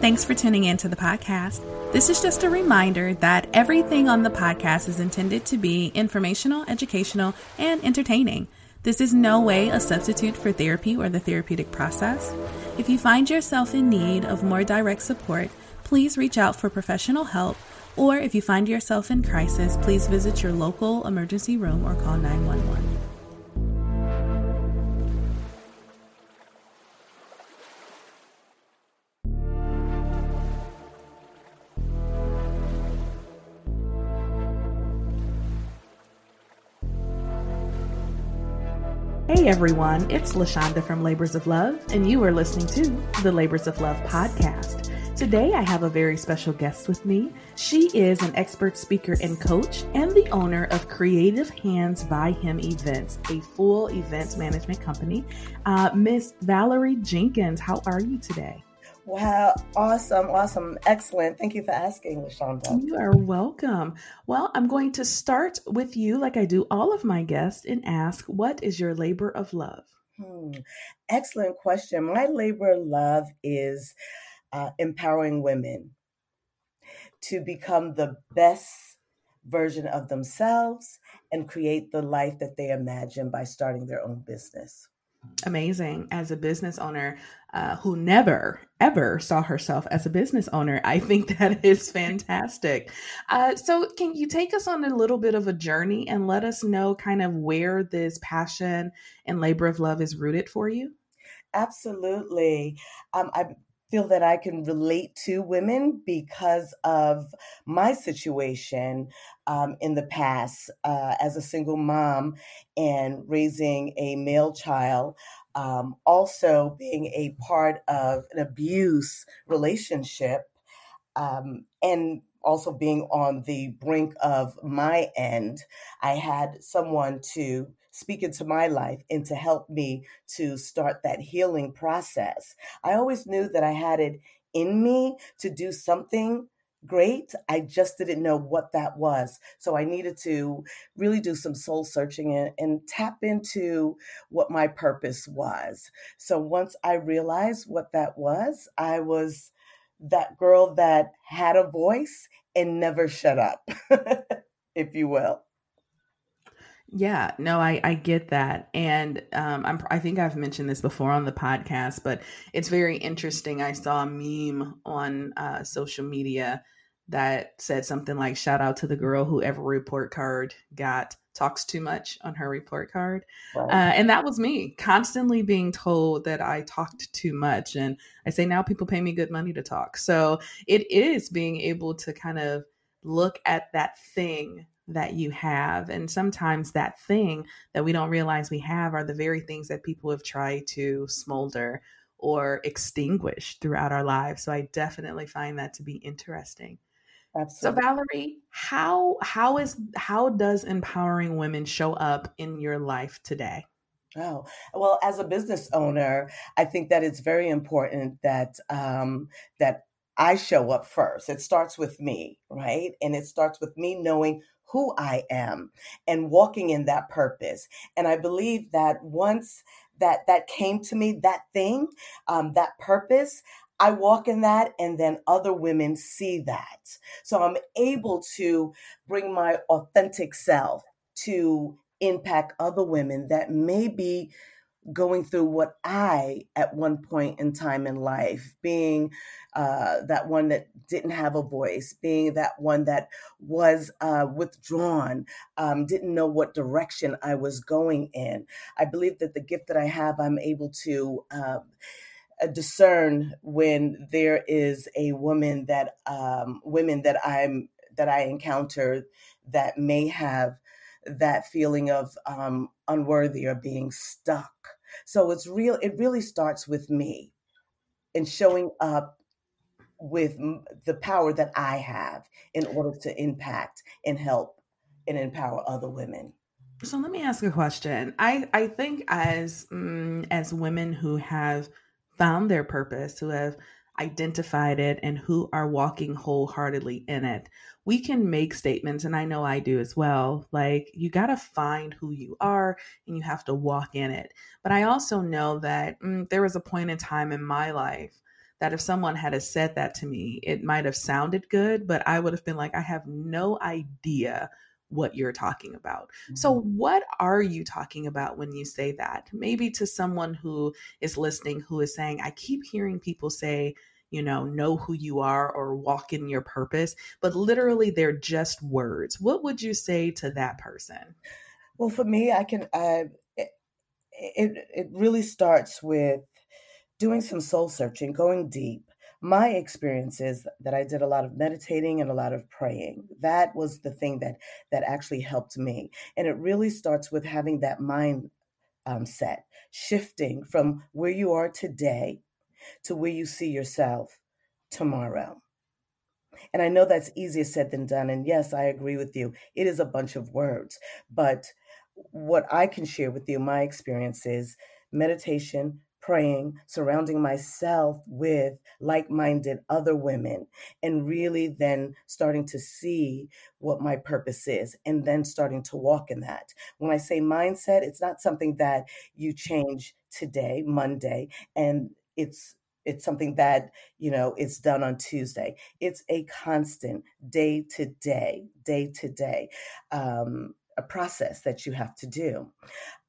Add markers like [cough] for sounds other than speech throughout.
Thanks for tuning in to the podcast. This is just a reminder that everything on the podcast is intended to be informational, educational, and entertaining. This is no way a substitute for therapy or the therapeutic process. If you find yourself in need of more direct support, please reach out for professional help. Or if you find yourself in crisis, please visit your local emergency room or call 911. Hey everyone, it's LaShonda from Labors of Love, and you are listening to the Labors of Love podcast. Today I have a very special guest with me. She is an expert speaker and coach and the owner of Creative Hands by Him Events, a full events management company. Uh, Miss Valerie Jenkins, how are you today? Wow, awesome, awesome, excellent. Thank you for asking, LaShonda. You are welcome. Well, I'm going to start with you, like I do all of my guests, and ask, what is your labor of love? Hmm. Excellent question. My labor of love is uh, empowering women to become the best version of themselves and create the life that they imagine by starting their own business amazing as a business owner uh, who never ever saw herself as a business owner i think [laughs] that is fantastic. Uh, so can you take us on a little bit of a journey and let us know kind of where this passion and labor of love is rooted for you? Absolutely. Um, i feel that I can relate to women because of my situation um, in the past uh, as a single mom and raising a male child. Um, also, being a part of an abuse relationship, um, and also being on the brink of my end, I had someone to speak into my life and to help me to start that healing process. I always knew that I had it in me to do something great. I just didn't know what that was. So I needed to really do some soul searching and, and, tap into what my purpose was. So once I realized what that was, I was that girl that had a voice and never shut up, [laughs] if you will. Yeah, no, I, I get that. And um, I'm, I think I've mentioned this before on the podcast, but it's very interesting. I saw a meme on uh, social media that said something like, shout out to the girl who every report card got talks too much on her report card. Uh, and that was me constantly being told that I talked too much. And I say now people pay me good money to talk. So it is being able to kind of look at that thing that you have. And sometimes that thing that we don't realize we have are the very things that people have tried to smolder or extinguish throughout our lives. So I definitely find that to be interesting. Absolutely. So Valerie, how how is how does empowering women show up in your life today? Oh, well, as a business owner, I think that it's very important that um, that I show up first. It starts with me, right? And it starts with me knowing who I am and walking in that purpose. And I believe that once that that came to me, that thing, um, that purpose, I walk in that, and then other women see that. So I'm able to bring my authentic self to impact other women that may be going through what I, at one point in time in life, being uh, that one that didn't have a voice, being that one that was uh, withdrawn, um, didn't know what direction I was going in. I believe that the gift that I have, I'm able to. Um, uh, discern when there is a woman that um, women that I'm that I encounter that may have that feeling of um, unworthy or being stuck so it's real, it really starts with me and showing up with the power that I have in order to impact and help and empower other women. So let me ask a question. I, I think as mm, as women who have found their purpose, who have identified it and who are walking wholeheartedly in it, we can make statements, and I know I do as well. Like, you got to find who you are and you have to walk in it. But I also know that mm, there was a point in time in my life that if someone had said that to me, it might have sounded good, but I would have been like, I have no idea what you're talking about. Mm-hmm. So, what are you talking about when you say that? Maybe to someone who is listening who is saying, I keep hearing people say, you know, know who you are or walk in your purpose, but literally they're just words. What would you say to that person? Well, for me, I can, uh, it, it, it really starts with doing some soul searching, going deep. My experience is that I did a lot of meditating and a lot of praying. That was the thing that that actually helped me. And it really starts with having that mind um, set, shifting from where you are today to where you see yourself tomorrow. And I know that's easier said than done. And yes, I agree with you. It is a bunch of words. But what I can share with you, my experience is meditation, praying, surrounding myself with like minded other women, and really then starting to see what my purpose is and then starting to walk in that. When I say mindset, it's not something that you change today, Monday, and it's it's something that you know it's done on tuesday it's a constant day to day day to day um, a process that you have to do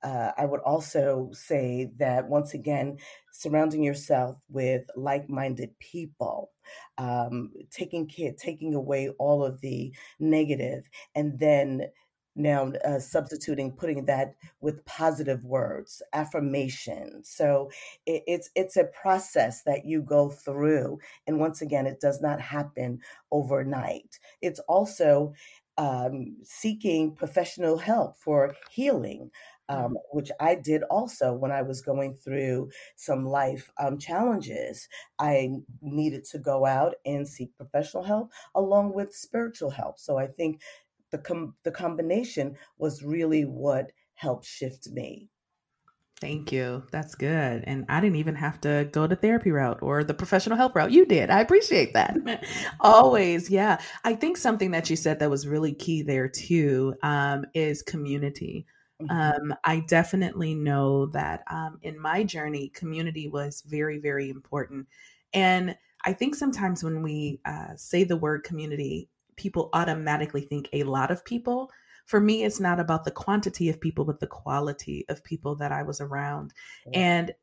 uh, i would also say that once again surrounding yourself with like-minded people um, taking care taking away all of the negative and then now uh, substituting putting that with positive words affirmation. So it, it's it's a process that you go through and once again it does not happen overnight. It's also um, seeking professional help for healing um, which I did also when I was going through some life um, challenges. I needed to go out and seek professional help along with spiritual help. So I think the com- the combination was really what helped shift me. Thank you. That's good. And I didn't even have to go the therapy route or the professional help route. You did. I appreciate that. [laughs] Always. Yeah. I think something that you said that was really key there too um, is community. Mm-hmm. Um, I definitely know that um, in my journey, community was very, very important. And I think sometimes when we uh, say the word community, people automatically think a lot of people. For me, it's not about the quantity of people, but the quality of people that I was around. And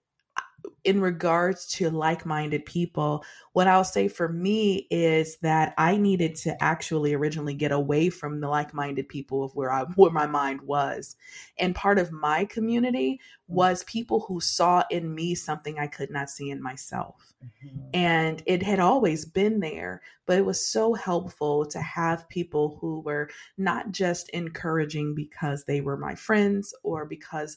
in regards to like-minded people what i'll say for me is that i needed to actually originally get away from the like-minded people of where i [laughs] where my mind was and part of my community mm-hmm. was people who saw in me something i could not see in myself mm-hmm. and it had always been there but it was so helpful to have people who were not just encouraging because they were my friends or because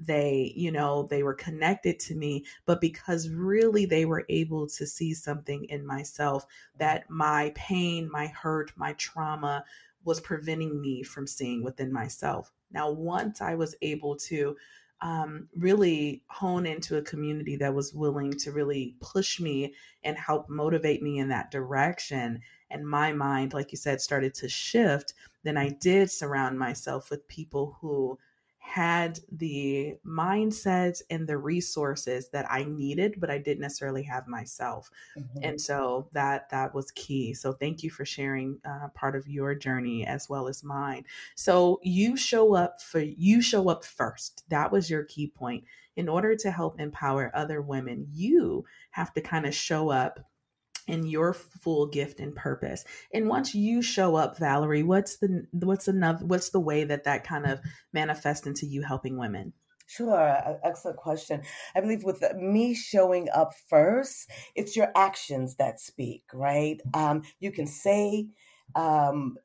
they, you know, they were connected to me, but because really they were able to see something in myself that my pain, my hurt, my trauma was preventing me from seeing within myself. Now, once I was able to um, really hone into a community that was willing to really push me and help motivate me in that direction, and my mind, like you said, started to shift, then I did surround myself with people who had the mindset and the resources that I needed, but I didn't necessarily have myself. Mm-hmm. And so that that was key. So thank you for sharing uh, part of your journey as well as mine. So you show up for you show up first. That was your key point. In order to help empower other women, you have to kind of show up in your full gift and purpose. And once you show up, Valerie, what's the what's another what's the way that that kind of manifests into you helping women? Sure, excellent question. I believe with me showing up first, it's your actions that speak, right? Um, you can say um,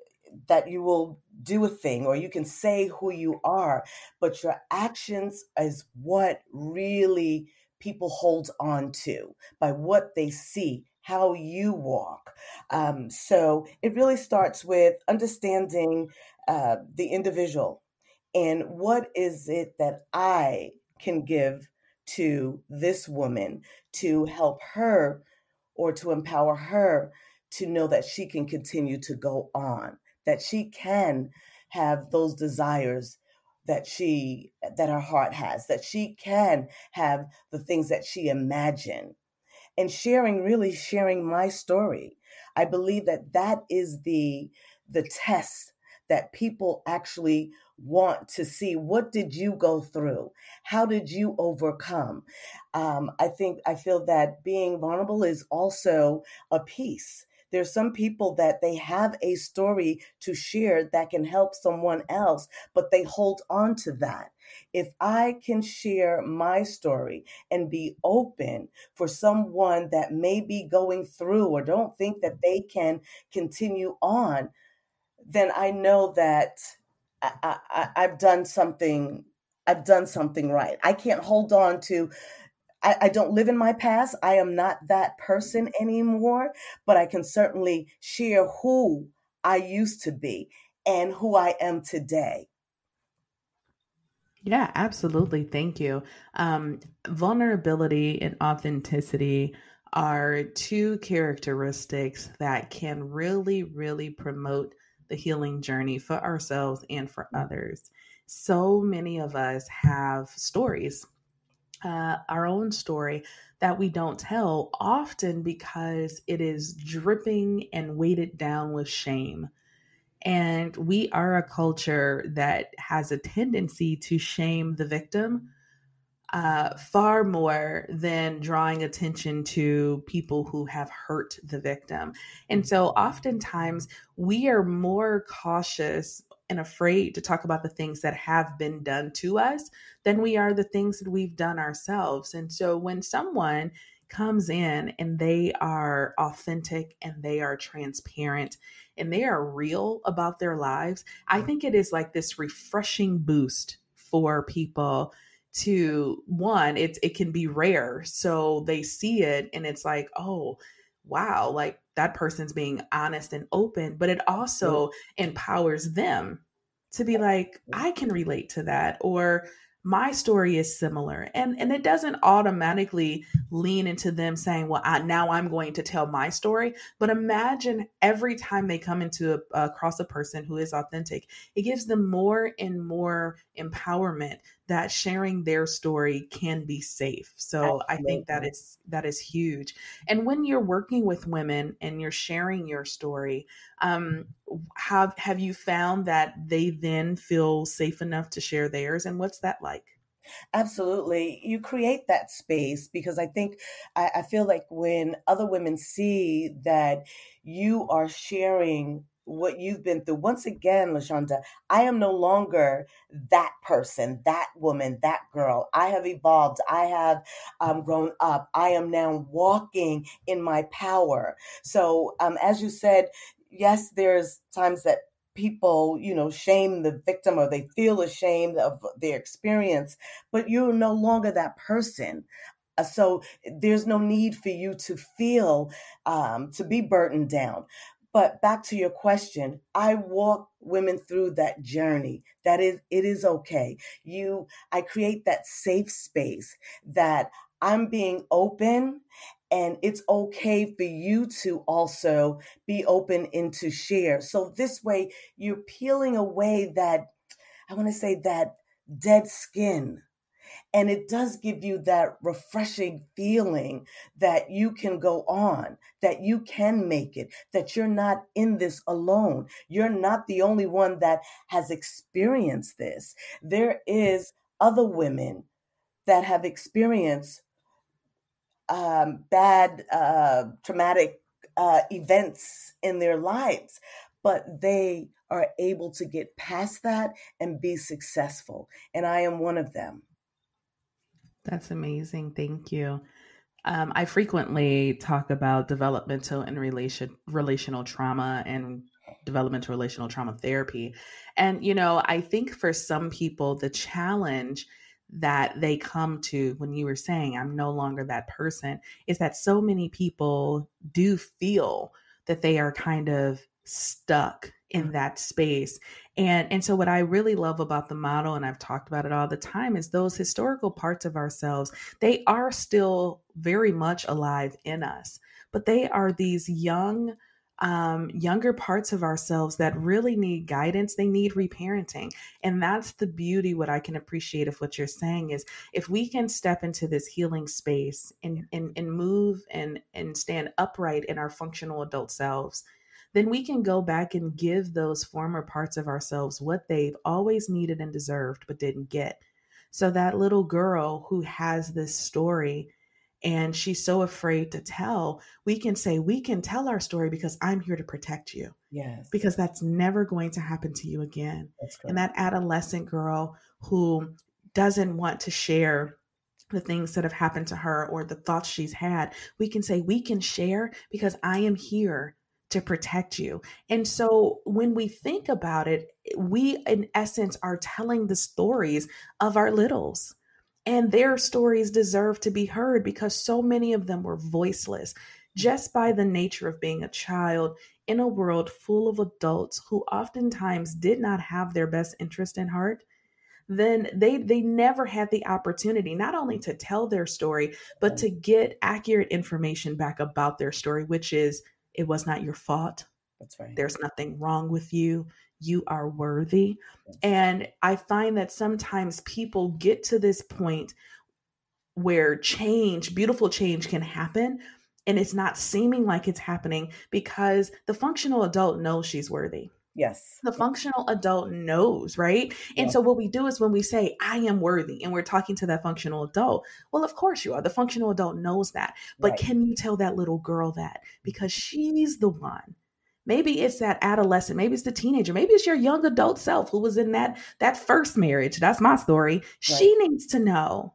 that you will do a thing, or you can say who you are, but your actions is what really people hold on to by what they see how you walk. Um, so it really starts with understanding uh, the individual and what is it that I can give to this woman to help her or to empower her to know that she can continue to go on, that she can have those desires that she that her heart has that she can have the things that she imagined and sharing really sharing my story. I believe that that is the the test that people actually want to see. What did you go through? How did you overcome? Um, i think i feel that being vulnerable is also a piece there's some people that they have a story to share that can help someone else, but they hold on to that. If I can share my story and be open for someone that may be going through or don't think that they can continue on, then I know that I, I, I've done something. I've done something right. I can't hold on to I, I don't live in my past. I am not that person anymore, but I can certainly share who I used to be and who I am today. Yeah, absolutely. Thank you. Um, vulnerability and authenticity are two characteristics that can really, really promote the healing journey for ourselves and for others. So many of us have stories uh, our own story that we don't tell, often because it is dripping and weighted down with shame. And we are a culture that has a tendency to shame the victim uh, far more than drawing attention to people who have hurt the victim. And so oftentimes we are more cautious and afraid to talk about the things that have been done to us than we are the things that we've done ourselves. And so when someone comes in and they are authentic and they are transparent and they are real about their lives, I mm-hmm. think it is like this refreshing boost for people to one it's it can be rare so they see it and it's like oh wow like that person's being honest and open, but it also empowers them to be like, I can relate to that, or my story is similar and and it doesn't automatically lean into them saying well I, now i'm going to tell my story but imagine every time they come into a, across a person who is authentic it gives them more and more empowerment that sharing their story can be safe so Absolutely. i think that is that is huge and when you're working with women and you're sharing your story um have have you found that they then feel safe enough to share theirs and what's that like Absolutely. You create that space because I think, I, I, feel like when other women see that you are sharing what you've been through, once again, LaShonda, I am no longer that person, that woman, that girl. I have evolved. I have um, grown up. I am now walking in my power. So, um, as you said, yes, there's times that people, you know, shame the victim or they feel ashamed of their experience, but you're no longer that person. Uh, so there's no need for you to feel um, to be burdened down. But back to your question, I walk women through that journey. That is, it is okay. You, I create that safe space that I'm being open and it's okay for you to also be open and to share. So this way you're peeling away that, I want to say that dead skin. And it does give you that refreshing feeling that you can go on, that you can make it, that you're not in this alone. You're not the only one that has experienced this. There is other women that have experienced um, bad, uh, traumatic uh, events in their lives, but they are able to get past that and be successful. And I am one of them. That's amazing. Thank you. Um, I frequently talk about developmental and relation relational trauma and developmental relational trauma therapy. And, you know, I think for some people, the challenge that they come to when you were saying I'm no longer that person is that so many people do feel that they are kind of stuck in mm. that space and and so what i really love about the model and i've talked about it all the time is those historical parts of ourselves they are still very much alive in us but they are these young um, younger parts of ourselves that really need guidance. They need reparenting. And that's the beauty, what I can appreciate of what you're saying is if we can step into this healing space and, and, and move and, and stand upright in our functional adult selves, then we can go back and give those former parts of ourselves what they've always needed and deserved but didn't get. So that little girl who has this story and she's so afraid to tell, we can say, We can tell our story because I'm here to protect you. Yes. Because that's never going to happen to you again. And that adolescent girl who doesn't want to share the things that have happened to her or the thoughts she's had, we can say, We can share because I am here to protect you. And so when we think about it, we in essence are telling the stories of our littles. And their stories deserve to be heard because so many of them were voiceless just by the nature of being a child in a world full of adults who oftentimes did not have their best interest in heart then they they never had the opportunity not only to tell their story but to get accurate information back about their story which is it was not your fault. That's right. There's nothing wrong with you. You are worthy. And I find that sometimes people get to this point where change, beautiful change can happen, and it's not seeming like it's happening because the functional adult knows she's worthy. Yes. The functional adult knows, right? And so what we do is when we say, I am worthy, and we're talking to that functional adult, well, of course you are. The functional adult knows that. But right. can you tell that little girl that? Because she's the one. Maybe it's that adolescent, maybe it's the teenager, maybe it's your young adult self who was in that that first marriage. That's my story. Right. She needs to know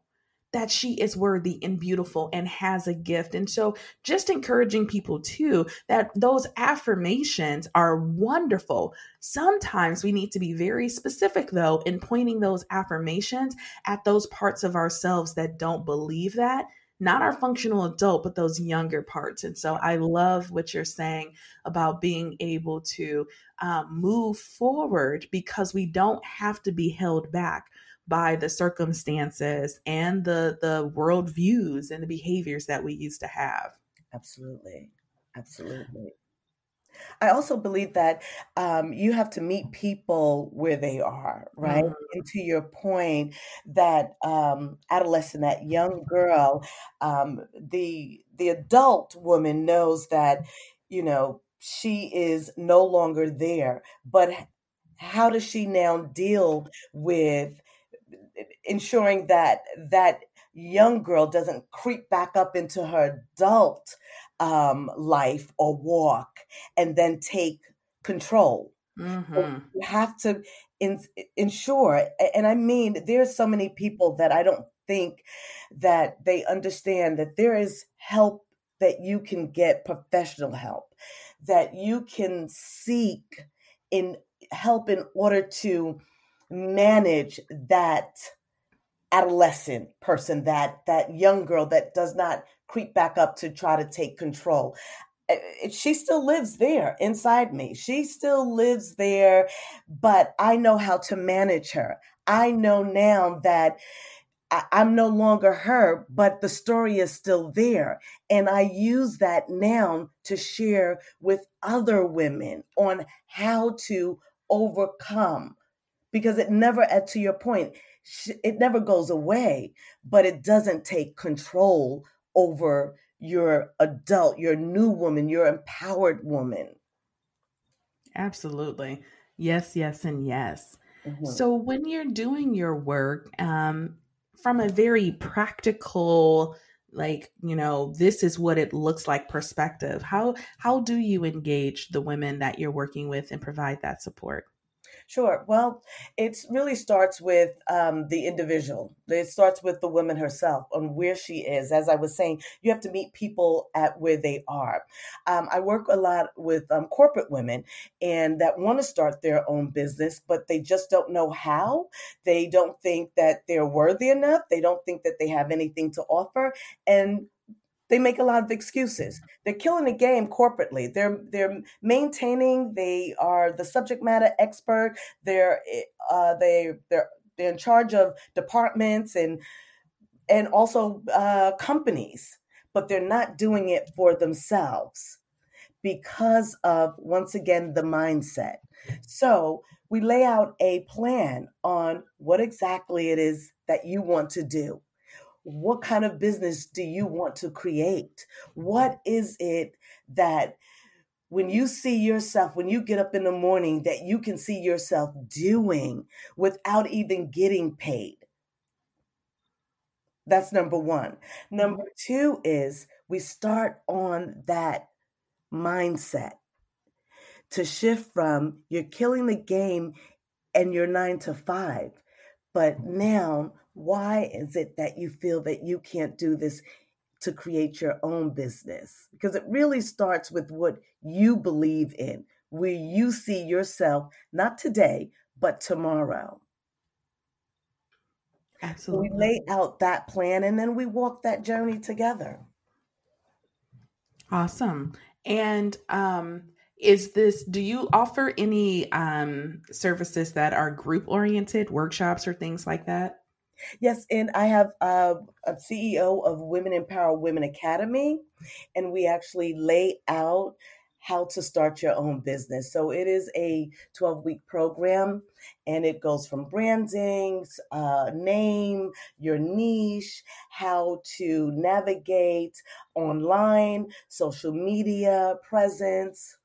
that she is worthy and beautiful and has a gift. And so, just encouraging people too that those affirmations are wonderful. Sometimes we need to be very specific, though, in pointing those affirmations at those parts of ourselves that don't believe that. Not our functional adult, but those younger parts. And so I love what you're saying about being able to um, move forward because we don't have to be held back by the circumstances and the the world views and the behaviors that we used to have absolutely absolutely I also believe that um, you have to meet people where they are, right? Mm-hmm. And to your point, that um, adolescent, that young girl, um, the the adult woman knows that, you know, she is no longer there. But how does she now deal with ensuring that that young girl doesn't creep back up into her adult um, life or walk and then take control. Mm-hmm. So you have to in, ensure, and I mean, there's so many people that I don't think that they understand that there is help that you can get professional help, that you can seek in help in order to manage that adolescent person that that young girl that does not creep back up to try to take control. She still lives there inside me. She still lives there but i know how to manage her. I know now that I, am no longer her, but the story is still there. And I use that now to share with other women on how to overcome because it never, to your point, it never goes away, but it doesn't take control over your adult, your new woman, your empowered woman. Absolutely. Yes, yes, and yes. Mm-hmm. So when you're doing your work, um, from a very practical, like you know, this is what it looks like perspective, how how do you engage the women that you're working with and provide that support? Sure. Well, it really starts with um, the individual. It starts with the woman herself on where she is. As I was saying, you have to meet people at where they are. Um, I work a lot with um, corporate women and that want to start their own business, but they just don't know how. They don't think that they're worthy enough. They don't think that they have anything to offer. And they make a lot of excuses. They're killing the game corporately. They're they're maintaining. They are the subject matter expert. They're eh, uh, they they're they're in charge of departments and and also uh, companies, but they're not doing it for themselves because of, once again, the mindset. So we lay out a plan on what exactly it is that you want to do. What kind of business do you want to create? What is it that when you see yourself, when you get up in the morning, that you can see yourself doing without even getting paid? That's number one. Number mm-hmm. two is we start on that mindset to shift from you're killing the game and you're nine to five. But now, why is it that you feel that you can't do this to create your own business? Because it really starts with what you believe in, where you see yourself, not today, but tomorrow. Absolutely. We lay out that plan and then we walk that journey together. Awesome. And um is this do you offer any um services that are group oriented, workshops or things like that? Yes, and I have a CEO of Women Empower Women Academy, and we actually lay out how to start your own business. So it is a 12 week program and it goes from branding, uh, name, your niche, how to navigate online, social media presence.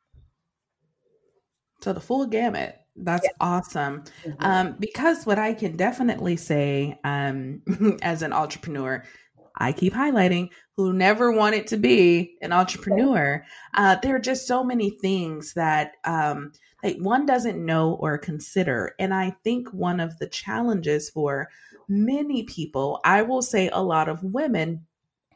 So the full gamut. That's yeah. awesome. Mm-hmm. Um, because what I can definitely say um, [laughs] as an entrepreneur, I keep highlighting who never wanted to be an entrepreneur. Uh, there are just so many things that um, that one doesn't know or consider, and I think one of the challenges for many people, I will say a lot of women,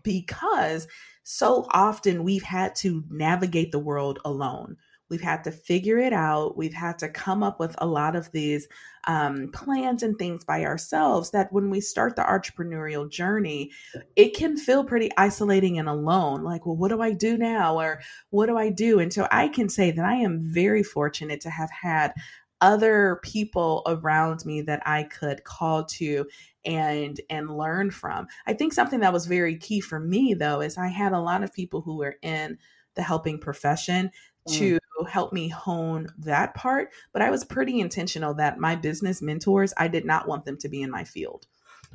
because so often we've had to navigate the world alone. We've had to figure it out. We've had to come up with a lot of these um, plans and things by ourselves that when we start the entrepreneurial journey, it can feel pretty isolating and alone. Like, well, what do I do now? Or what do I do? And so I can say that I am very fortunate to have had other people around me that I could call to and and learn from. I think something that was very key for me though is I had a lot of people who were in the helping profession Mm. to help me hone that part. But I was pretty intentional that my business mentors, I did not want them to be in my field.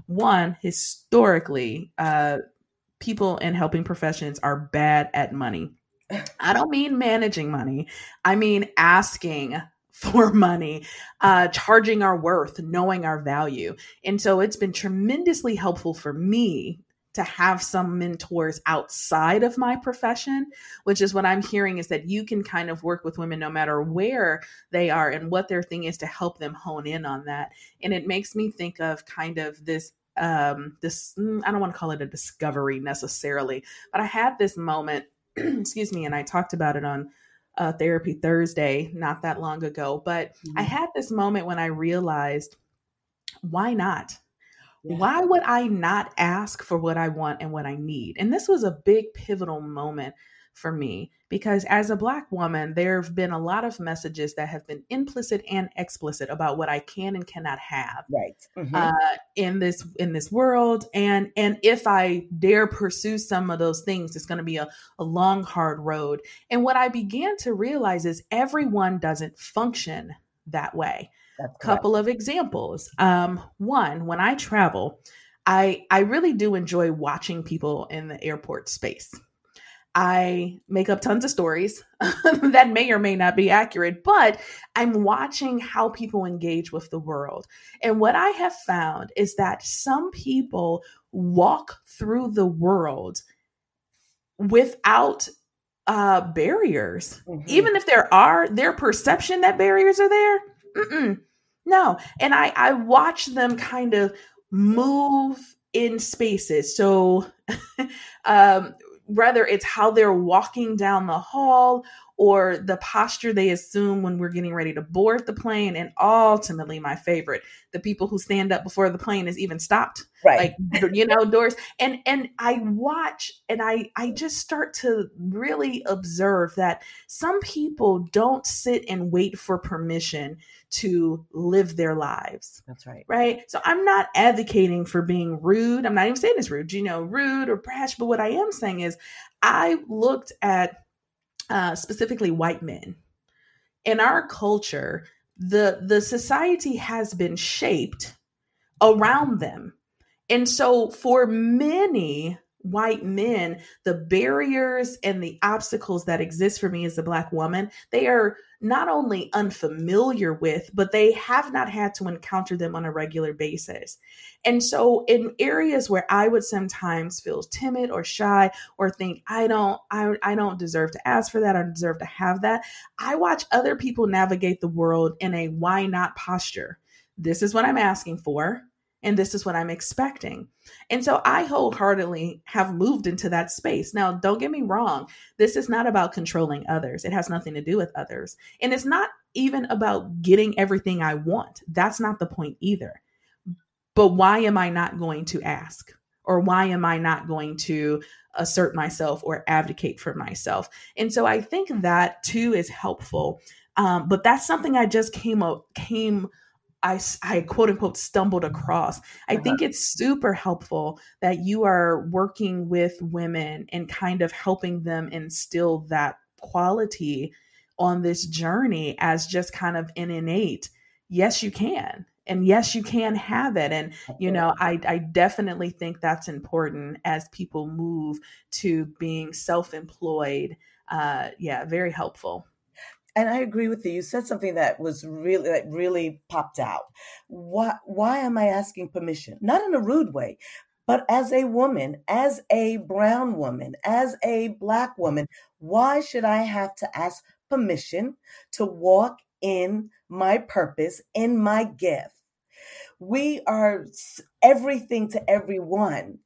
One, historically, uh, people in helping professions are bad at money. [laughs] I don't mean managing money, I mean asking [laughs] for money, uh, charging our worth, knowing our value. And so it's been tremendously helpful for me to have some mentors outside of my profession, which is what I'm hearing is that you can kind of work with women no matter where they are and what their thing is to help them hone in on that. And it makes me think of kind of this um this mm, I don't want to call it a discovery necessarily, but I had this moment, [clears throat] excuse me, and I talked about it on uh, therapy Thursday not that long ago, but mm-hmm. I had this moment when I realized why not? Yeah. Why would I not ask for what I want and what I need? And this was a big pivotal moment for me because as a black woman there have been a lot of messages that have been implicit and explicit about what i can and cannot have right mm-hmm. uh, in this in this world and and if i dare pursue some of those things it's going to be a, a long hard road and what i began to realize is everyone doesn't function that way that's couple of examples. Um, one, when I travel, I I really do enjoy watching people in the airport space. I make up tons of stories [laughs] that may or may not be accurate, but I'm watching how people engage with the world. And what I have found is that some people walk through the world without uh, barriers. Mm-hmm. Even if there are, their perception that barriers are there, Mm-mm. No. And I, I watch them kind of move in spaces. So, [laughs] um, whether it's how they're walking down the hall or the posture they assume when we're getting ready to board the plane. And ultimately my favorite the people who stand up before the plane is even stopped. Right. Like you know doors. And and i watch and i i just start to really observe that some people don't sit and wait for permission to live their lives. That's right. Right? So i'm not advocating for being rude. I'm not even saying it's rude you know rude or brash. But what i am saying is i looked at uh, specifically white men. In our culture, the the society has been shaped around them. And so for many white men, the barriers and the obstacles that exist for me as a black woman, they are not only unfamiliar with, but they have not had to encounter them on a regular basis. And so in areas where I would sometimes feel timid or shy or think I don't I, I don't deserve to ask for that, I deserve to have that, I watch other people navigate the world in a why not posture. This is what I'm asking for and this is what I'm expecting. And so I wholeheartedly have moved into that space. Now, don't get me wrong, this is not about controlling others, it has nothing to do with others. And it's not even about getting everything I want. That's not the point either. But why am I not going to ask? Or why am I not going to assert myself or advocate for myself? And so I think that too is helpful. Um, but that's something I just came up came I, I quote unquote stumbled across. I uh-huh. think it's super helpful that you are working with women and kind of helping them instill that quality on this journey as just kind of an innate, yes, you can. And yes, you can have it. And, you know, I, I definitely think that's important as people move to being self employed. Uh, yeah, very helpful and I agree with you. You said something that was really that really popped out. Why why am I asking permission? Not in a rude way, but as a woman, as a brown woman, as a black woman, why should I have to ask permission to walk in my purpose, in my gift? We are everything to everyone,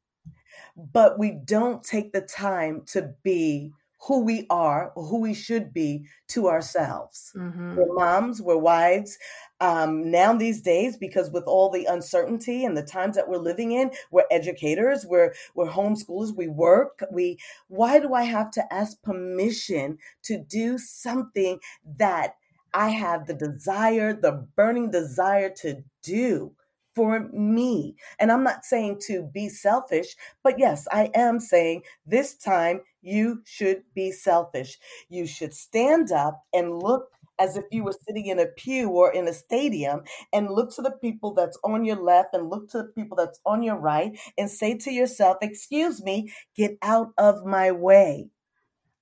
but we don't take the time to be who we are who we should be to ourselves. Mm-hmm. We're moms, we're wives. Um, now these days, because with all the uncertainty and the times that we're living in, we're educators, we're we're homeschoolers, we work. We why do I have to ask permission to do something that I have the desire, the burning desire to do? For me. And I'm not saying to be selfish, but yes, I am saying this time you should be selfish. You should stand up and look as if you were sitting in a pew or in a stadium and look to the people that's on your left and look to the people that's on your right and say to yourself, Excuse me, get out of my way.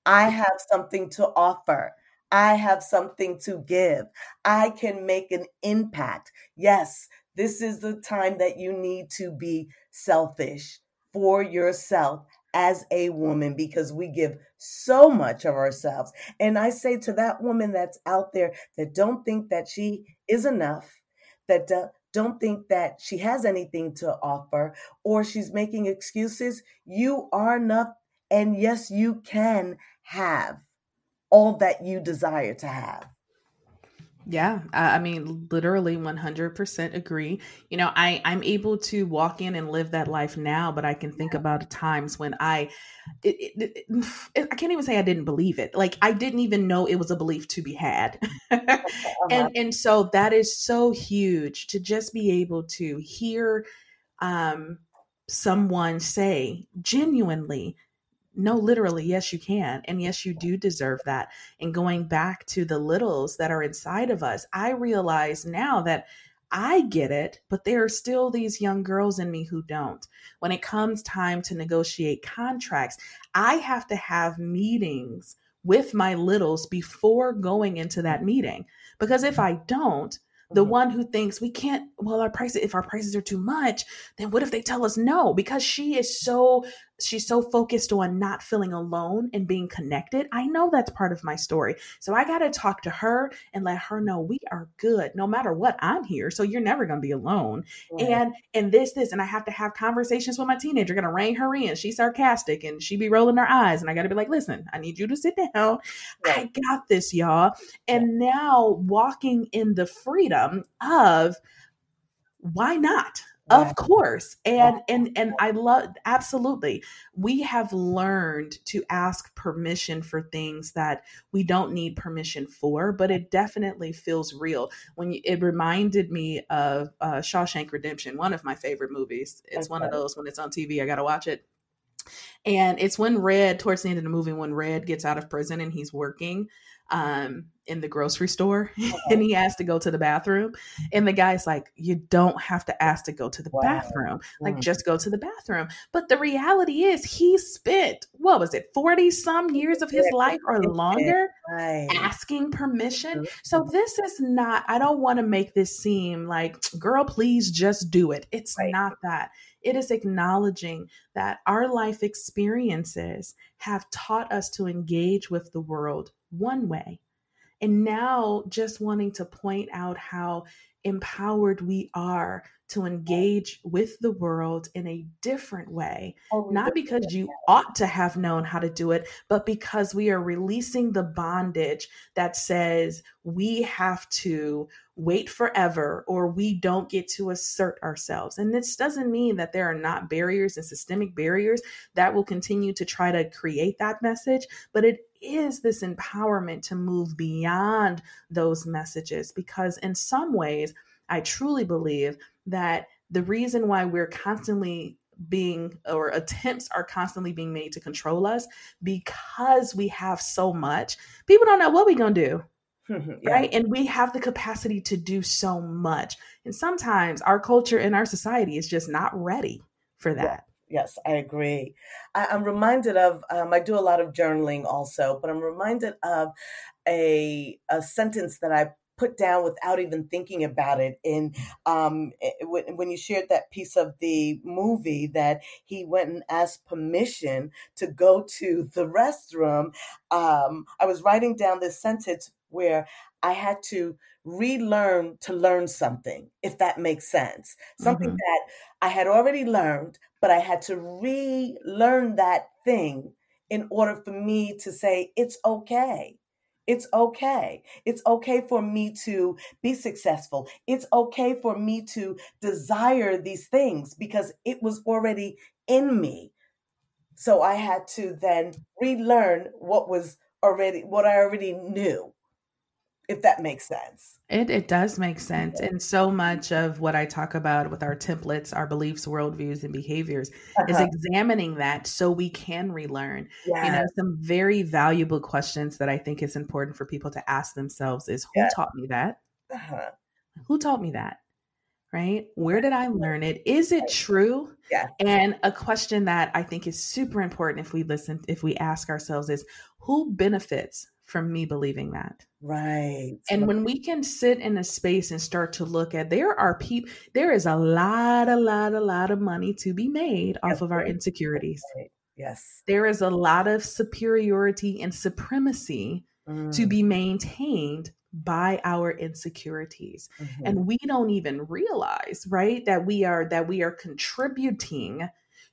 I have something to offer. I have something to give. I can make an impact. Yes, this is the time that you need to be selfish for yourself as a woman because we give so much of ourselves. And I say to that woman that's out there that don't think that she is enough, that don't think that she has anything to offer or she's making excuses, you are enough. And yes, you can have all that you desire to have. Yeah, I mean, literally 100% agree. You know, I I'm able to walk in and live that life now, but I can think about times when I, it, it, it, [sighs] I can't even say I didn't believe it. Like I didn't even know it was a belief to be had, [laughs] uh-huh. and and so that is so huge to just be able to hear, um, someone say genuinely no, literally, yes, you can. And yes, you do deserve that. And going back to the littles that are inside of us, I realize now that I get it, but there are still these young girls in me who don't. When it comes time to negotiate contracts, I have to have meetings with my littles before going into that meeting. Because if I don't, the mm-hmm. one who thinks we can't well our prices if our prices are too much then what if they tell us no because she is so she's so focused on not feeling alone and being connected. I know that's part of my story. So I got to talk to her and let her know we are good no matter what. I'm here. So you're never going to be alone. Right. And and this this and I have to have conversations with my teenager going to rein her in. She's sarcastic and she be rolling her eyes and I got to be like, "Listen, I need you to sit down. Right. I got this, y'all." And right. now walking in the freedom of why not? Of course and and and i love absolutely. We have learned to ask permission for things that we don't need permission for but it definitely feels real. When you, it reminded me of uh, shawshank redemption one of my favorite movies. It's okay. one of those when it's on tv i gotta watch it. And it's when Red, towards the end of the movie, when Red gets out of prison and he's working um, in the grocery store uh-huh. [laughs] and he has to go to the bathroom. And the guy's like, You don't have to ask to go to the wow. bathroom. Like, mm. just go to the bathroom. But the reality is, he spent, what was it, 40 some years of his life or longer right. asking permission. Mm-hmm. So, this is not, I don't want to make this seem like, [tsk] girl, please just do it. It's right. not that. It is acknowledging that our life experiences have taught us to engage with the world one way. And now just wanting to point out how empowered we are to engage with the world in a different way, oh, not because you ought to have known how to do it, but because we are releasing the bondage that says we have to wait forever or we don't get to assert ourselves. And this doesn't mean that there are not barriers and systemic barriers that will continue to try to create that message, but it is this empowerment to move beyond those messages? Because, in some ways, I truly believe that the reason why we're constantly being or attempts are constantly being made to control us because we have so much people don't know what we're going to do [laughs] right? And we have the capacity to do so much. And sometimes our culture and our society is just not ready for that Yes, I agree. I, am reminded of, um, I do a lot of journaling also, but I'm reminded of a, a sentence that I put down without even thinking about it. And um, when, when you shared that piece of the movie that he went and asked permission to go to the restroom, um, I was writing down this sentence where I had to relearn to learn something, if that makes sense. Something mm-hmm. that I had already learned, but I had to relearn that thing in order for me to say, it's okay. It's okay. It's okay for me to be successful. It's okay for me to desire these things because it was already in me. So I had to then relearn what was already, what I already knew if that makes sense. It it does make sense. And so much of what I talk about with our templates, our beliefs, worldviews, and behaviors uh-huh. is examining that so we can relearn. Yes. You know, some very valuable questions that I think is important for people to ask themselves is who yes. taught me that? Uh-huh. Who taught me that? Right? Where did I learn it? Is it true? Yeah. And a question that I think is super important if we listen, if we ask ourselves is who benefits from me believing that. Right. And when we can sit in a space and start to look at there are people there is a lot, a lot, a lot of money to be made off of our insecurities. Yes. There is a lot of superiority and supremacy mm. to be maintained by our insecurities. Mm-hmm. And we don't even realize, right, that we are that we are contributing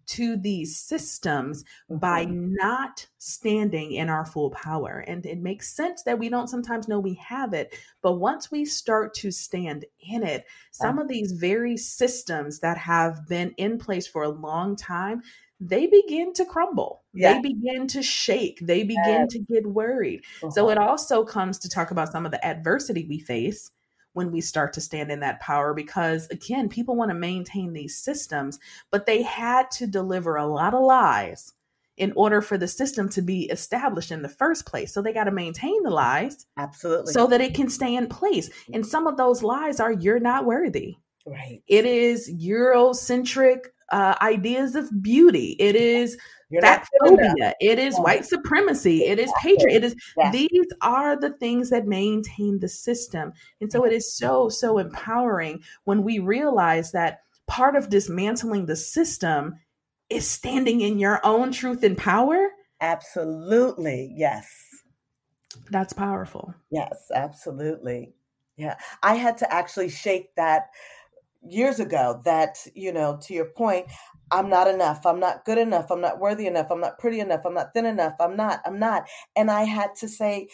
to these systems by mm-hmm. not standing in our full power. And it makes sense that we don't sometimes know we have it. But once we start to stand in it, some of these very systems that have been in place for a long time, they begin to crumble. Yeah. They begin to shake. They begin to get worried. Uh-huh. So it also comes to talk about some of the adversity we face when we start to stand in that power because again people want to maintain these systems but they had to deliver a lot of lies in order for the system to be established in the first place. So they got to maintain the lies absolutely. so that it can stay in place. And some of those lies are you're not worthy. Right. It is eurocentric uh, ideas of beauty it is fat phobia. It is white supremacy. It is patriot. It is these are the things that maintain the system. And so it is so, so empowering when we realize that part of dismantling the system is standing in your own truth and power. Absolutely. Yes. That's powerful. Yes, absolutely. Yeah. I had to actually shake that years ago that, you know, to your point, I'm not enough. I'm not good enough. I'm not worthy enough. I'm not pretty enough. I'm not thin enough. I'm not. I'm not. And I had to say,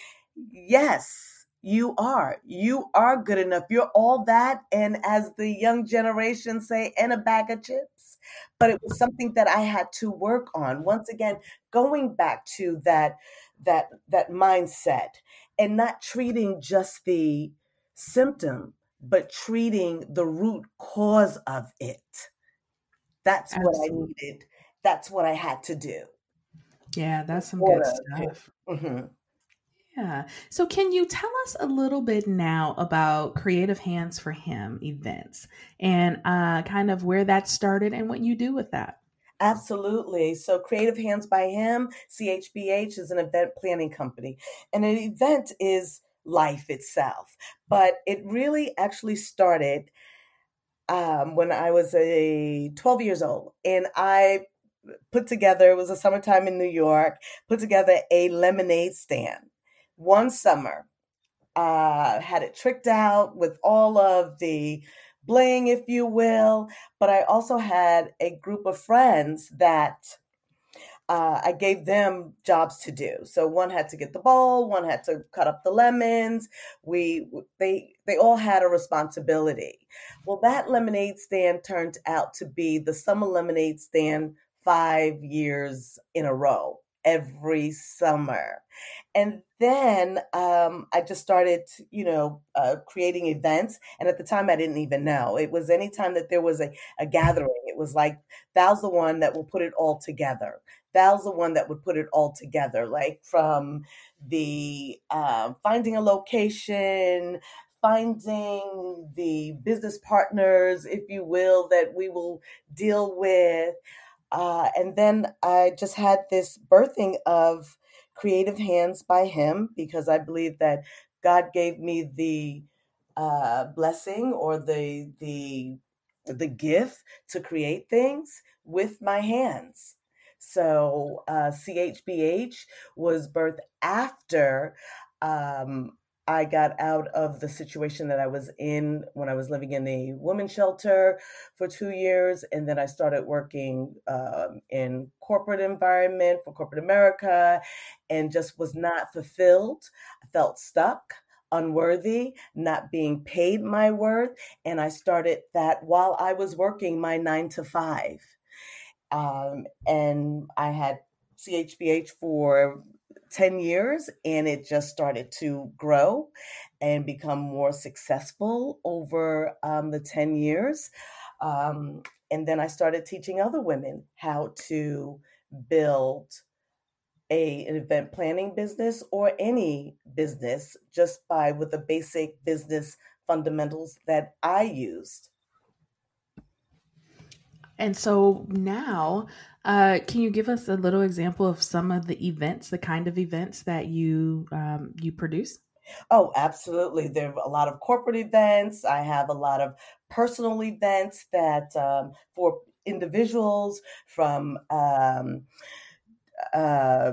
yes, you are. You are good enough. You're all that. And as the young generation say, and a bag of chips. But it was something that I had to work on. Once again, going back to that that that mindset and not treating just the symptom, but treating the root cause of it. That's Absolutely. what I needed. That's what I had to do. Yeah, that's some good stuff. Mm-hmm. Yeah. So, can you tell us a little bit now about Creative Hands for Him events and uh, kind of where that started and what you do with that? Absolutely. So, Creative Hands by Him, CHBH, is an event planning company. And an event is life itself. But it really actually started um, when I was a 12 years old. And I put together, it was a summertime in New York, put together a lemonade stand one summer. Uh, had it tricked out with all of the bling, if you will. But I also had a group of friends that uh, I gave them jobs to do. So one had to get the bowl, one had to cut up the lemons. We they they all had a responsibility. Well, that lemonade stand turned out to be the summer lemonade stand five years in a row every summer. And then um, I just started, you know, uh, creating events. And at the time, I didn't even know. It was anytime that there was a, a gathering, was like, Val's the one that will put it all together. Val's the one that would put it all together, like from the uh, finding a location, finding the business partners, if you will, that we will deal with. Uh, and then I just had this birthing of Creative Hands by Him because I believe that God gave me the uh, blessing or the the the gift to create things with my hands. So uh, CHBH was birthed after um, I got out of the situation that I was in when I was living in a women's shelter for two years, and then I started working um, in corporate environment for corporate America, and just was not fulfilled. I felt stuck unworthy, not being paid my worth. And I started that while I was working my nine to five. Um, and I had CHBH for 10 years and it just started to grow and become more successful over um, the 10 years. Um, and then I started teaching other women how to build a, an event planning business or any business just by with the basic business fundamentals that I used. And so now, uh, can you give us a little example of some of the events, the kind of events that you um, you produce? Oh, absolutely. There are a lot of corporate events. I have a lot of personal events that um, for individuals from um, uh,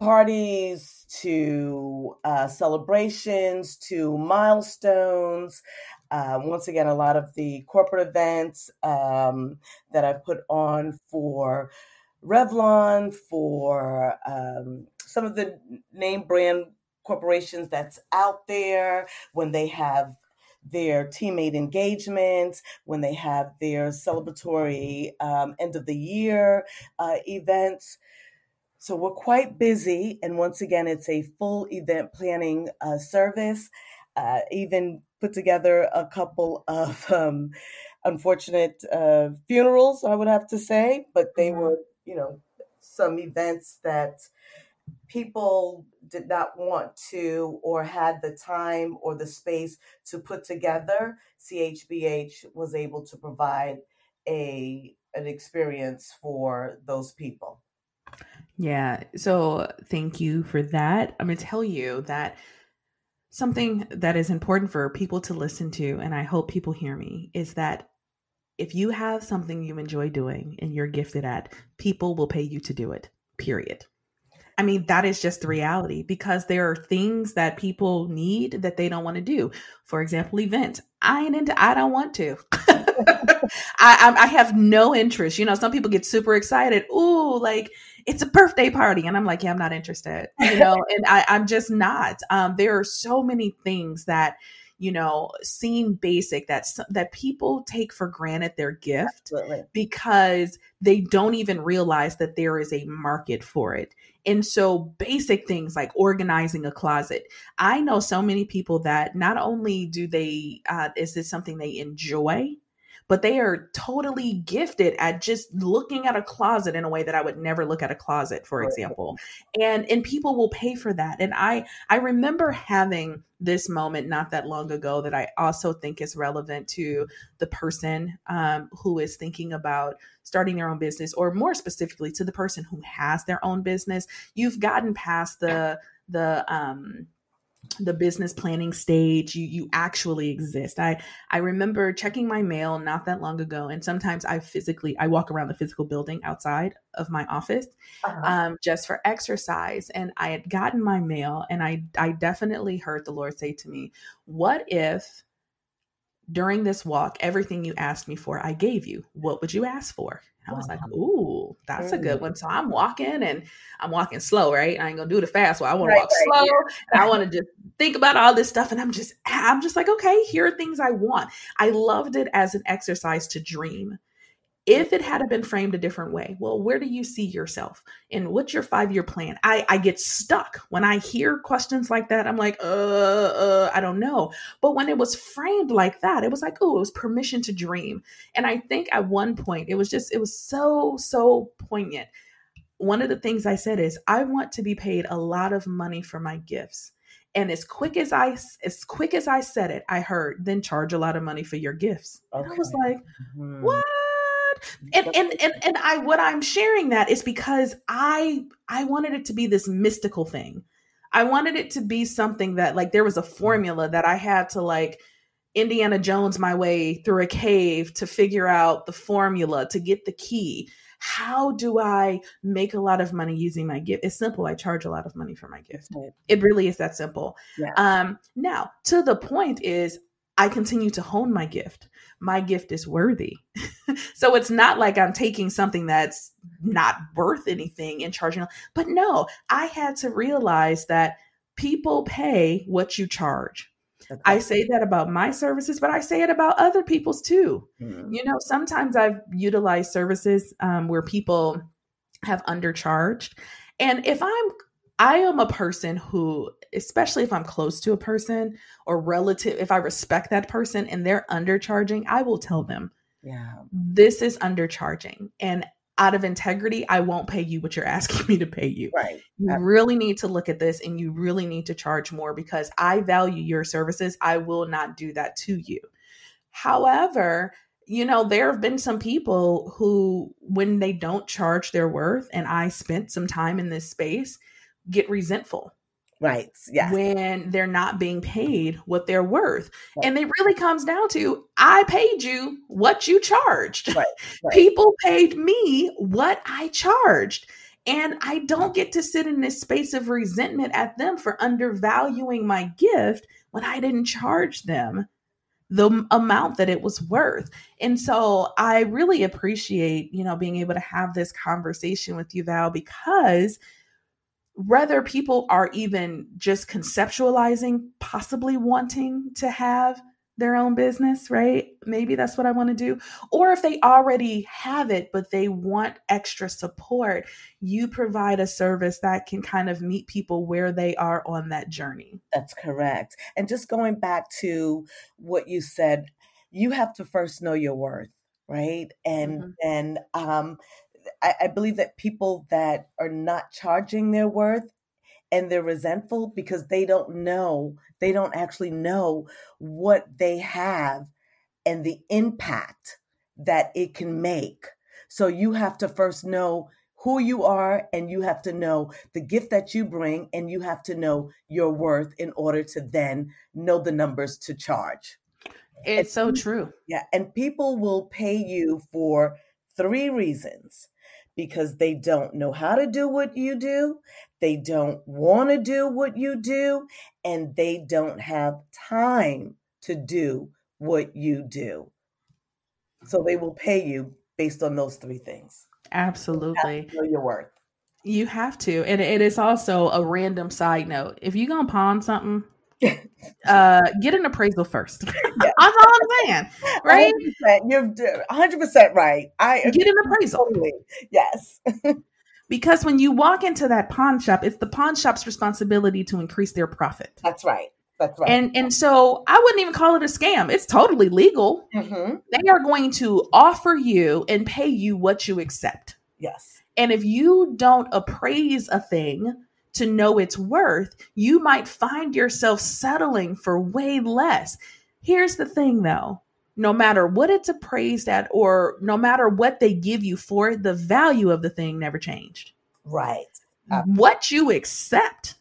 parties to uh, celebrations to milestones. Uh, once again, a lot of the corporate events um, that I've put on for Revlon, for um, some of the name brand corporations that's out there when they have their teammate engagements, when they have their celebratory um, end of the year uh, events. So we're quite busy. And once again, it's a full event planning uh, service. Uh, even put together a couple of [laughs] um, unfortunate uh, funerals, I would have to say, but they mm-hmm. were, you know, some events that people did not want to or had the time or the space to put together. CHBH was able to provide a an experience for those people. Yeah. So thank you for that. I'm going to tell you that something that is important for people to listen to, and I hope people hear me, is that if you have something you enjoy doing and you're gifted at, people will pay you to do it, period. I mean, that is just the reality because there are things that people need that they don't want to do. For example, events. I ain't into, I don't want to. [laughs] I, I have no interest. You know, some people get super excited. Ooh, like it's a birthday party. And I'm like, yeah, I'm not interested. You know, [laughs] and I, I'm just not. Um, there are so many things that you know seem basic that that people take for granted their gift Absolutely. because they don't even realize that there is a market for it and so basic things like organizing a closet i know so many people that not only do they uh, is this something they enjoy but they are totally gifted at just looking at a closet in a way that I would never look at a closet, for example. And and people will pay for that. And I I remember having this moment not that long ago that I also think is relevant to the person um, who is thinking about starting their own business, or more specifically to the person who has their own business. You've gotten past the the um the business planning stage you you actually exist i i remember checking my mail not that long ago and sometimes i physically i walk around the physical building outside of my office uh-huh. um, just for exercise and i had gotten my mail and i i definitely heard the lord say to me what if during this walk everything you asked me for i gave you what would you ask for I was like, ooh, that's a good one. So I'm walking and I'm walking slow, right? I ain't gonna do the fast one. I want right, to walk right, slow. Yeah. I want to just think about all this stuff. And I'm just, I'm just like, okay, here are things I want. I loved it as an exercise to dream if it had been framed a different way well where do you see yourself and what's your five year plan i i get stuck when i hear questions like that i'm like uh, uh i don't know but when it was framed like that it was like oh it was permission to dream and i think at one point it was just it was so so poignant one of the things i said is i want to be paid a lot of money for my gifts and as quick as I as quick as I said it, I heard then charge a lot of money for your gifts. Okay. And I was like, mm-hmm. what? And and and and I what I'm sharing that is because I I wanted it to be this mystical thing. I wanted it to be something that like there was a formula that I had to like Indiana Jones my way through a cave to figure out the formula to get the key. How do I make a lot of money using my gift? It's simple. I charge a lot of money for my gift. Right. It really is that simple. Yeah. Um, now, to the point is I continue to hone my gift. My gift is worthy. [laughs] so it's not like I'm taking something that's not worth anything and charging. But no, I had to realize that people pay what you charge. Okay. I say that about my services, but I say it about other people's too. Mm-hmm. You know, sometimes I've utilized services um, where people have undercharged. And if I'm I am a person who, especially if I'm close to a person or relative, if I respect that person and they're undercharging, I will tell them, yeah, this is undercharging. And out of integrity, I won't pay you what you're [laughs] asking me to pay you. Right. You Absolutely. really need to look at this and you really need to charge more because I value your services. I will not do that to you. However, you know, there have been some people who, when they don't charge their worth, and I spent some time in this space, get resentful. Right. Yeah. When they're not being paid what they're worth. Right. And it really comes down to I paid you what you charged. Right. [laughs] Right. People paid me what I charged. And I don't get to sit in this space of resentment at them for undervaluing my gift when I didn't charge them the amount that it was worth. And so I really appreciate, you know, being able to have this conversation with you, Val, because whether people are even just conceptualizing possibly wanting to have their own business, right? Maybe that's what I want to do. Or if they already have it, but they want extra support, you provide a service that can kind of meet people where they are on that journey. That's correct. And just going back to what you said, you have to first know your worth, right? And mm-hmm. and um I, I believe that people that are not charging their worth and they're resentful because they don't know, they don't actually know what they have and the impact that it can make. So you have to first know who you are and you have to know the gift that you bring and you have to know your worth in order to then know the numbers to charge. It's so true. Yeah. And people will pay you for three reasons because they don't know how to do what you do, they don't want to do what you do, and they don't have time to do what you do. So they will pay you based on those three things. Absolutely. You know your worth. You have to. And it is also a random side note. If you're going to pawn something, [laughs] uh, get an appraisal first. [laughs] Yeah. That's all I'm saying, [laughs] right? 100%, you're 100 percent right. I get an appraisal. Totally. Yes. [laughs] because when you walk into that pawn shop, it's the pawn shop's responsibility to increase their profit. That's right. That's right. And and so I wouldn't even call it a scam. It's totally legal. Mm-hmm. They are going to offer you and pay you what you accept. Yes. And if you don't appraise a thing to know its worth, you might find yourself settling for way less. Here's the thing though no matter what it's appraised at or no matter what they give you for it, the value of the thing never changed. Right. What you accept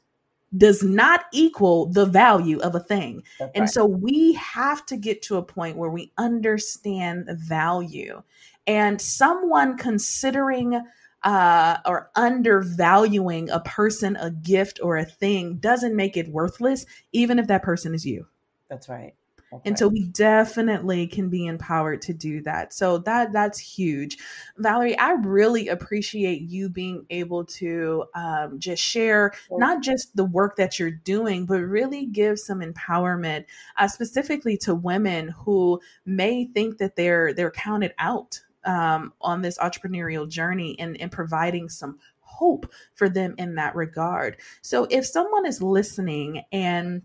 does not equal the value of a thing. That's And right. so we have to get to a point where we understand the value. And someone considering uh, or undervaluing a person, a gift, or a thing doesn't make it worthless, even if that person is you. That's right. That's And right. so we definitely can be empowered to do that. So that that's huge. Valerie, I really appreciate you being able to um, just share not just the work that you're doing, but really give some empowerment, uh, specifically to women who may think that they're they're counted out um, on this entrepreneurial journey and, and providing some hope for them in that regard. So if someone is listening and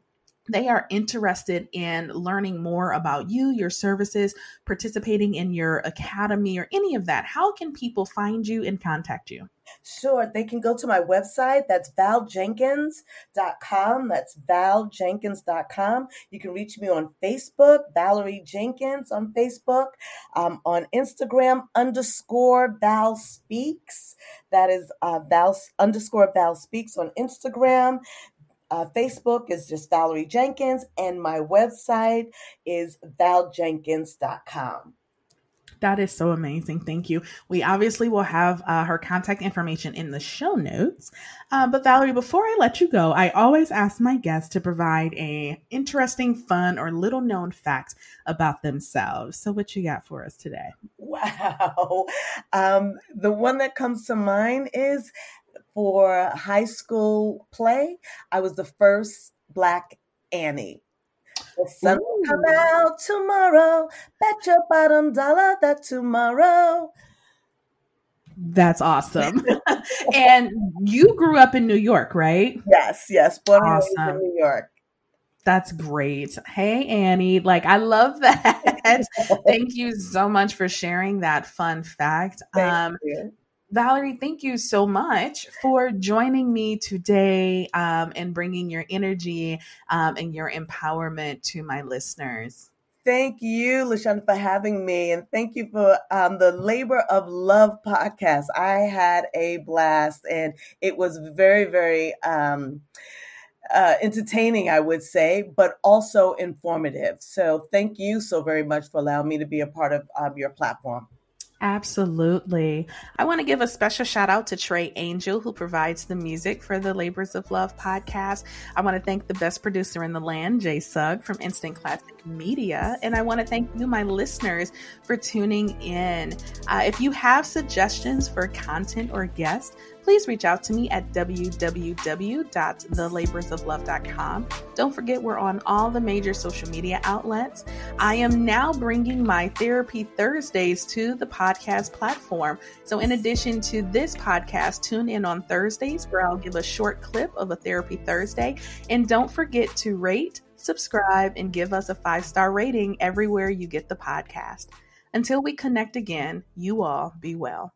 they are interested in learning more about you, your services, participating in your academy, or any of that, how can people find you and contact you? Sure. They can go to my website. That's valjenkins.com. That's valjenkins.com. You can reach me on Facebook, Valerie Jenkins on Facebook, um, on Instagram, underscore Val Speaks. That is uh, Val underscore Val Speaks on Instagram. Uh, Facebook is just Valerie Jenkins, and my website is valjenkins.com. That is so amazing. Thank you. We obviously will have uh, her contact information in the show notes. Uh, but Valerie, before I let you go, I always ask my guests to provide a interesting, fun, or little known fact about themselves. So, what you got for us today? Wow. Um, the one that comes to mind is for high school play, I was the first Black Annie. The sun will come out tomorrow. Bet your bottom dollar that tomorrow. That's awesome. [laughs] and you grew up in New York, right? Yes, yes. Born and raised Awesome. in New York. That's great. Hey, Annie. Like, I love [laughs] that. [laughs] Thank you so much for sharing that fun fact. Thank Um, you. Valerie, thank you so much for joining me today um, and bringing your energy um, and your empowerment to my listeners. Thank you, LaShawn, for having me. And thank you for um, the Labor of Love podcast. I had a blast and it was very, very um, uh, entertaining, I would say, but also informative. So thank you so very much for allowing me to be a part of um, your platform. Absolutely. I want to give a special shout out to Trey Angel, who provides the music for the Labors of Love podcast. I want to thank the best producer in the land, Jay Sugg from Instant Classic Media. And I want to thank you, my listeners, for tuning in. Uh, if you have suggestions for content or guests, please reach out to me at www.thelaborsoflove.com. Don't forget, we're on all the major social media outlets. I am now bringing my Therapy Thursdays to the podcast platform. So, in addition to this podcast, tune in on Thursdays where I'll give a short clip of a Therapy Thursday. And don't forget to rate, subscribe, and give us a five star rating everywhere you get the podcast. Until we connect again, you all be well.